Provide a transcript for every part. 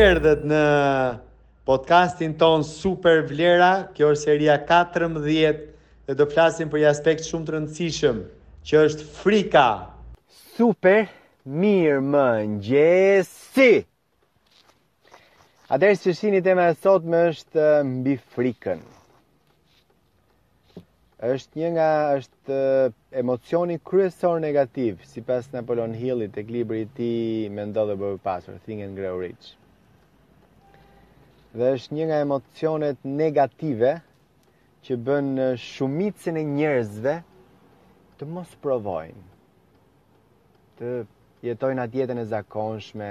Erdhët në podcastin tonë Super Vlera, kjo është seria 14 dhe do flasim për një aspekt shumë të rëndësishëm, që është frika. Super mirë mëngjesi! Atëherë çështja, tema e sotme është mbi frikën. Është një nga është emocioni kryesor negativ sipas Napoleon Hillit tek libri i tij Mendo dhe bëhu i pasur Think and Grow Rich. Dhe është një nga emocionet negative që bën shumicën e njerëzve të mos provojnë. të jetojnë atë jetën e zakonshme,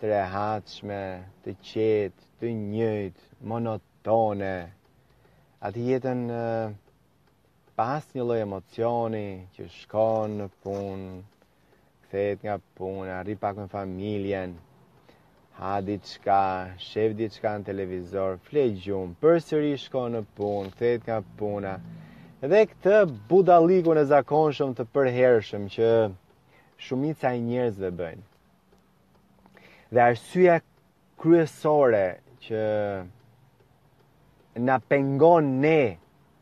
të rehatshme, të qetë, të njëjtë, monotone. Atë jetën pa asnjë lloj emocioni që shkon në punë, kthehet nga puna, rri pak me familjen. Ha diçka, shef diçka në televizor, fle gjumë, përsëri shko në punë, kthehet nga puna. Dhe këtë budallikun e zakonshëm të përhershëm që shumica e njerëzve bëjnë. Dhe arsyeja kryesore që na pengon ne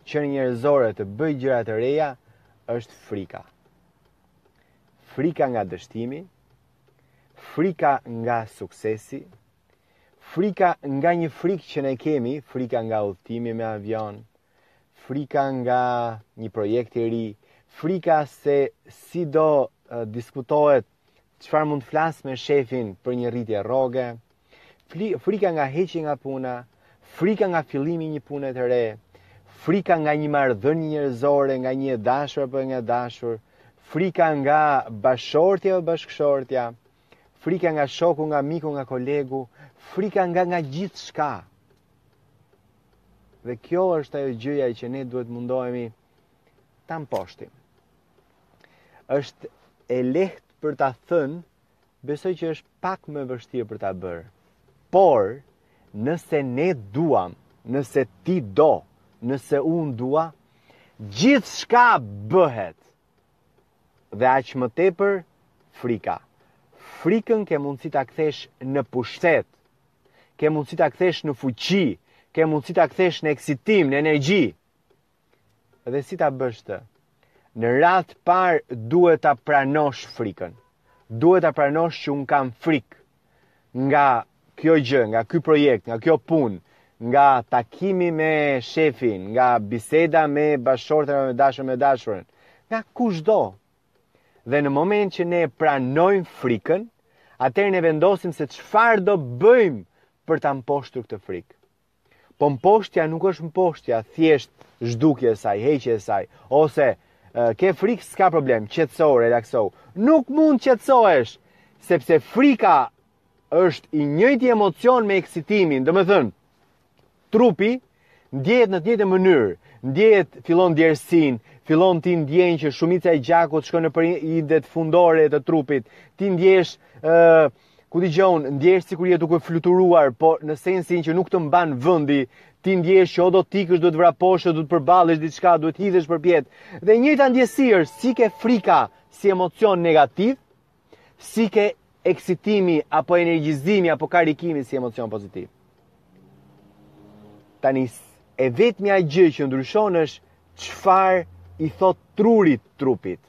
qenie njerëzore të bëj gjëra të reja është frika. Frika nga dështimi, Frika nga suksesi, frika nga një frikë që ne kemi, frika nga udhëtimi me avion, frika nga një projekt i ri, frika se si do diskutohet çfarë mund të flas me shefin për një rritje rroge, Frika nga heqja nga puna, frika nga fillimi i një pune të re, frika nga një marrëdhënie njerëzore, nga një e dashur apo një i dashur, frika nga bashkëshortja apo bashkëshortja, frika nga shoku, nga miku, nga kolegu, frika nga nga gjithçka. Dhe kjo është ajo gjëja që ne duhet mundohemi ta mposhtim. Është e lehtë për ta thënë besoj që është pak më e vështirë për ta bërë. Por, nëse ne duam, nëse ti do, nëse unë dua, gjithçka bëhet. Dhe aq më tepër, frika. Frikën ke mundësi ta kthesh në pushtet, ke mundësi ta kthesh në fuqi, ke mundësi ta kthesh në eksitim, në energji. Dhe si ta bësh këtë? Në radhë të parë duhet ta pranosh frikën. Duhet ta pranosh që unë kam frikë nga kjo gjë, nga ky projekt, nga kjo punë, nga takimi me shefin, nga biseda me bashkëshorten, me të dashurin, me dashurën, nga kushdo. Dhe në moment që ne pranojmë frikën, atëherë ne vendosim se çfarë do bëjmë për ta mposhtur këtë frikë. Po mposhtja nuk është mposhtja, thjesht zhdukje e saj, heqje e saj, ose ke frikë s'ka problem, qetësohu, relaksohu. Nuk mund qetësohesh, sepse frika është i njëjti emocion me eksitimin, domethënë, trupi ndjehet në të njëjtën mënyrë, ndjehet fillon djersin, fillon ti ndjen që shumica e gjakut shkon nëpër indet fundore të trupit, ti ndjesh ë Ku dëgjon, ndjesh sikur je duke fluturuar, po në sensin që nuk të mban vendi, ti ndjesh që o do të ikësh, do të vraposh, do të përballesh diçka, do të hidhesh përpjet. Dhe e njëjta ndjesi është si ke frika si emocion negativ, si ke eksitimi apo energjizimi apo karikimi si emocion pozitiv. Tani e vetmja gjë që ndryshon është çfarë i thotë truri trupit.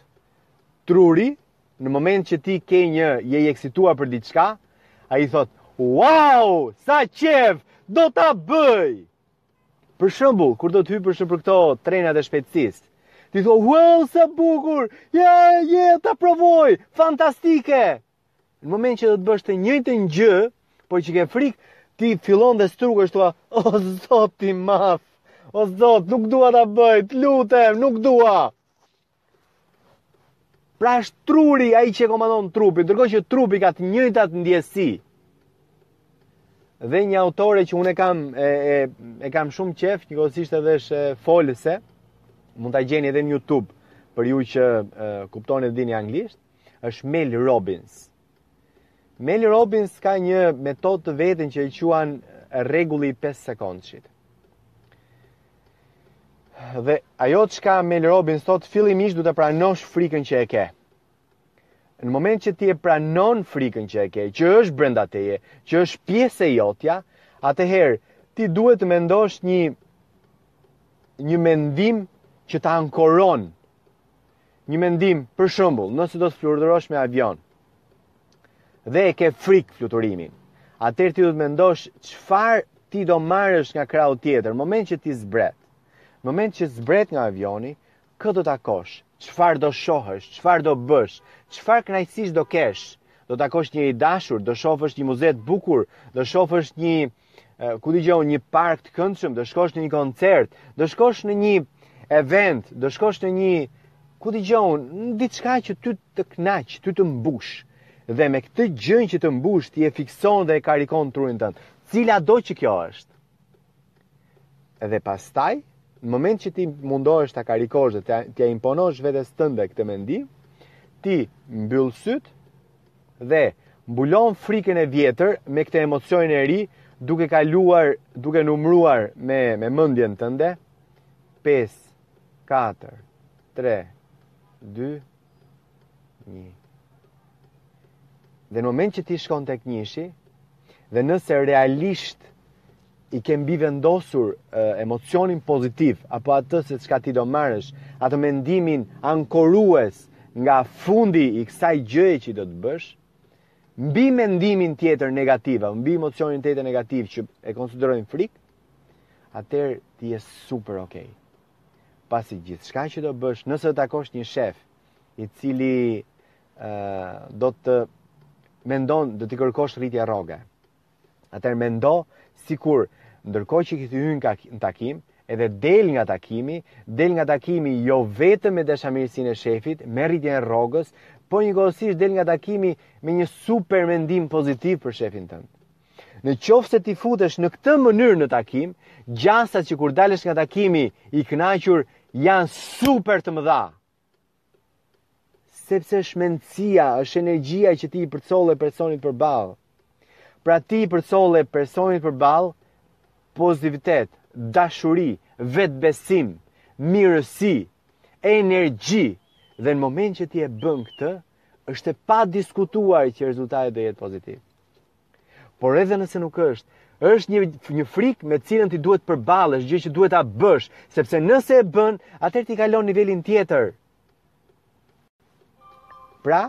Truri Në moment që ti ke një je i eksituar për diçka, ai thotë, "Wow, sa qejf, do ta bëj." Për shembull, kur do të hipësh nëpër këto trenat e shpejtësisë, ti thua, "Wow, sa bukur! Ja, je ta provoj, fantastike." Në moment që do të bësh të njëjtën gjë, por që ke frikë, ti fillon dhe strukesh thua, "O Zot i madh, o Zot, nuk dua ta bëj, të lutem, nuk dua." Pra është truri ai që komandon trupin, ndërkohë që trupi ka të njëjtat ndjesi. Dhe një autore që unë e kam, e, e, e kam shumë qejf, njëkohësisht edhe është folëse, mund ta gjeni edhe në Youtube, për ju që e, kuptoni dhe dini anglisht, është Mel Robbins. Mel Robbins ka një metodë të vetën që e quan rregulli i 5 sekondshit. Dhe ajo çka Mel Robbins thotë fillimisht duhet ta pranosh frikën që e ke. Në moment që ti e pranon frikën që e ke, që është brenda teje, që është pjesë e jotja, atëherë ti duhet të mendosh një një mendim që ta ankoron Një mendim, për shembull, nëse do të fluturosh me avion dhe e ke frikë fluturimin, atëherë ti do të mendosh çfarë ti do marrësh nga krahu tjetër, në moment që ti zbret. Në moment që zbret nga avioni, kë do takosh? Çfarë do shohësh? Çfarë do bësh? Çfarë kënaqësish do kesh? Do takosh njeri të dashur, do shohësh një muze të bukur, do shofësh një ku di gjë një park të këndshëm, do shkosh në një koncert, do shkosh në një event, do shkosh në një, ku di gjë, në diçka që ty të knaq, ty të mbush, dhe me këtë gjënë që të mbush, ti e fikson dhe e karikon trurin tënd, cilado që kjo është. Dhe pastaj, në moment që ti mundohesh ta karikosh dhe t'ia imponosh vetes tënde këtë mendim, ti mbyll sytë, Dhe, mbulon frikën e vjetër me këtë emocionin e ri, duke kaluar, duke numruar me, me mendjen tënde, 5, 4, 3, 2, 1. Dhe në moment që ti shkon tek njëshi, dhe nëse realisht i ke mbivendosur emocionin pozitiv, apo atë se çka ti do marrësh, atë mendimin ankorues nga fundi i kësaj gjëje që ti do të bësh, mbi mendimin tjetër negativ, mbi emocionin tjetër negativ që e konsiderojmë frikë, atëherë ti je super ok. Pasi gjithçka që do bësh, nëse do takosh një shef, i cili uh, do të mendon, do t'i kërkosh rritje rroge, Atëherë mendo sikur ndërkohë që ti hyn në takim, edhe del nga takimi, del nga takimi jo vetëm me dashamirësinë e shefit, me rritjen e rrogës, por njëkohësisht del nga takimi me një super mendim pozitiv për shefin tënd. Në qoftë se ti futesh në këtë mënyrë në takim, gjasat që të dalësh nga takimi i kënaqur janë super të mëdha. Sepse është mendësia, është energjia që ti i përcolle personit përballë. Pra ti i përcolle personit përballë pozitivitet, dashuri, vetëbesim, mirësi, energji. Dhe në moment që ti e bën këtë, është e padiskutuar që rezultati do jetë pozitiv. Por edhe nëse nuk është, është një një frikë me të cilën ti duhet të përballesh, gjë që duhet ta bësh, sepse nëse e bën, atëherë ti kalon nivelin tjetër. Pra,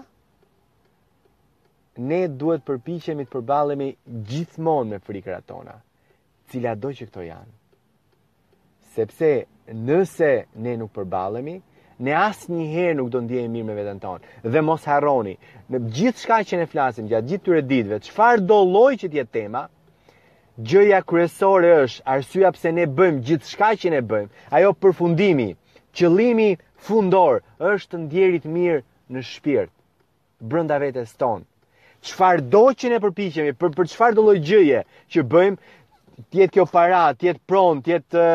ne duhet përpiqemi të përballemi gjithmonë me frikërat tona. cilado që këto janë. Sepse nëse ne nuk përballemi, ne asnjëherë nuk do ndihemi mirë me veten tonë. Dhe mos harroni, në gjithçka që ne flasim, gjatë gjithë këtyre ditve, çfarëdolloj që të jetë tema, gjëja kryesore është arsyeja pse ne bëjmë gjithçka që ne bëjmë, ajo përfundimi, qëllimi fundor është të ndjerit mirë në shpirt. brenda vetes tonë. Çfarëdo që ne përpiqemi, për, për çfarëdolloj gjëje që bëjmë, të jetë kjo para, të jetë pronë, të jetë,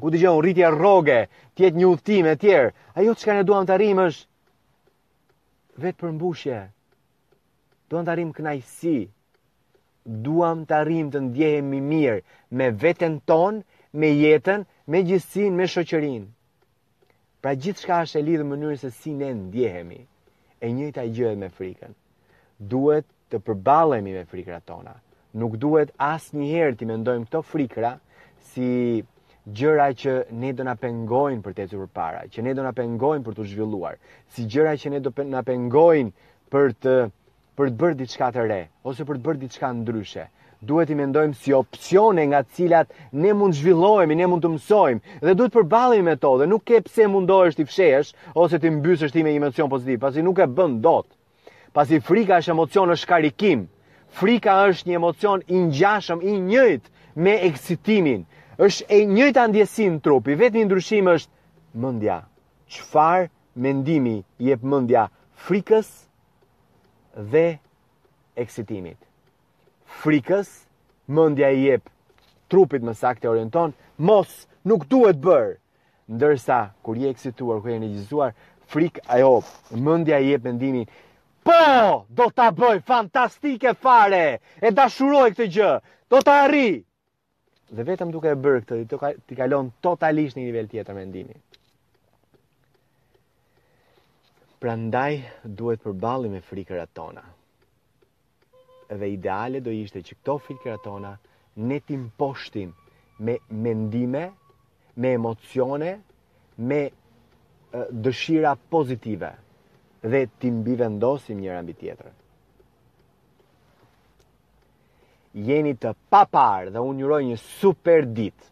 ku ta di unë, rritje rroge, të jetë një udhëtim e tjerë, ajo çka ne duam të arrijmë është vetëpërmbushje, duam të arrijmë kënaqësi, duam të arrijmë të ndjehemi mirë me veten tonë, me jetën, me gjithësinë, me shoqërinë. Pra gjithçka është e lidhur me mënyrën se si ne ndjehemi. E njëjta gjë edhe me frikën. Duhet të përballemi me frikrat tona. Nuk duhet asnjëherë t'i mendojmë këto frikra si gjëra që ne do na pengojnë për të ecur përpara, që ne do na pengojnë për t'u zhvilluar, si gjëra që ne do na pengojnë për të për të bërë diçka të re ose për të bërë diçka ndryshe. Duhet t'i mendojmë si opsione nga të cilat ne mund të zhvillohemi, ne mund të mësojmë dhe duhet të përballemi me to dhe nuk ke pse mundohesh t'i fshehësh ose t'i mbysësh ti me një emocion pozitiv, pasi nuk e bën dot. Pasi frika është emocion është karikim. Frika është një emocion i ngjashëm i njëjtë me eksitimin. Është e njëjta ndjesi në trup, i vetmi ndryshim është mendja. Çfarë mendimi i jep mendja frikës dhe eksitimit. Frikës, mendja i jep trupit më saktë e orienton, mos nuk duhet bërë. Ndërsa, kur je eksituar, kur je energjizuar, frikë ajo, mendja i jep mendimin, po, do ta bëj, fantastike fare, e dashuroj këtë gjë, do ta arrij, Dhe vetëm duke e bërë këtë, ti kalon totalisht në një nivel tjetër mendimi. Prandaj duhet të përballemi me frikërat tona. Dhe ideale do ishte që këto frikërat tona ne t'i mposhtim me mendime, me emocione, me dëshira pozitive dhe t'i mbivendosim njëra mbi tjetrën. Jeni të paparë dhe unë ju uroj një super ditë.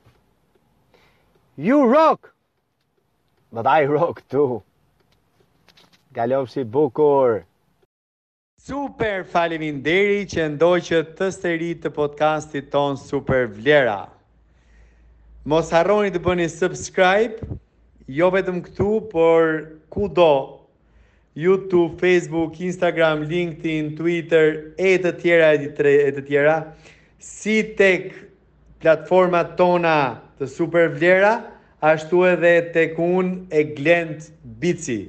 You rock! But I rock too. Kalofshi bukur! Super faleminderit që ndoqët këtë seri të podcastit tonë Super Vlera. Mos harroni të bëni subscribe, jo vetëm këtu, por kudo YouTube, Facebook, Instagram, LinkedIn, Twitter e të tjera e të, e të tjera, si tek platformat tona të Super Vlera, ashtu edhe tek unë Eglent Bici.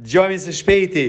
Dëgjohemi së shpejti!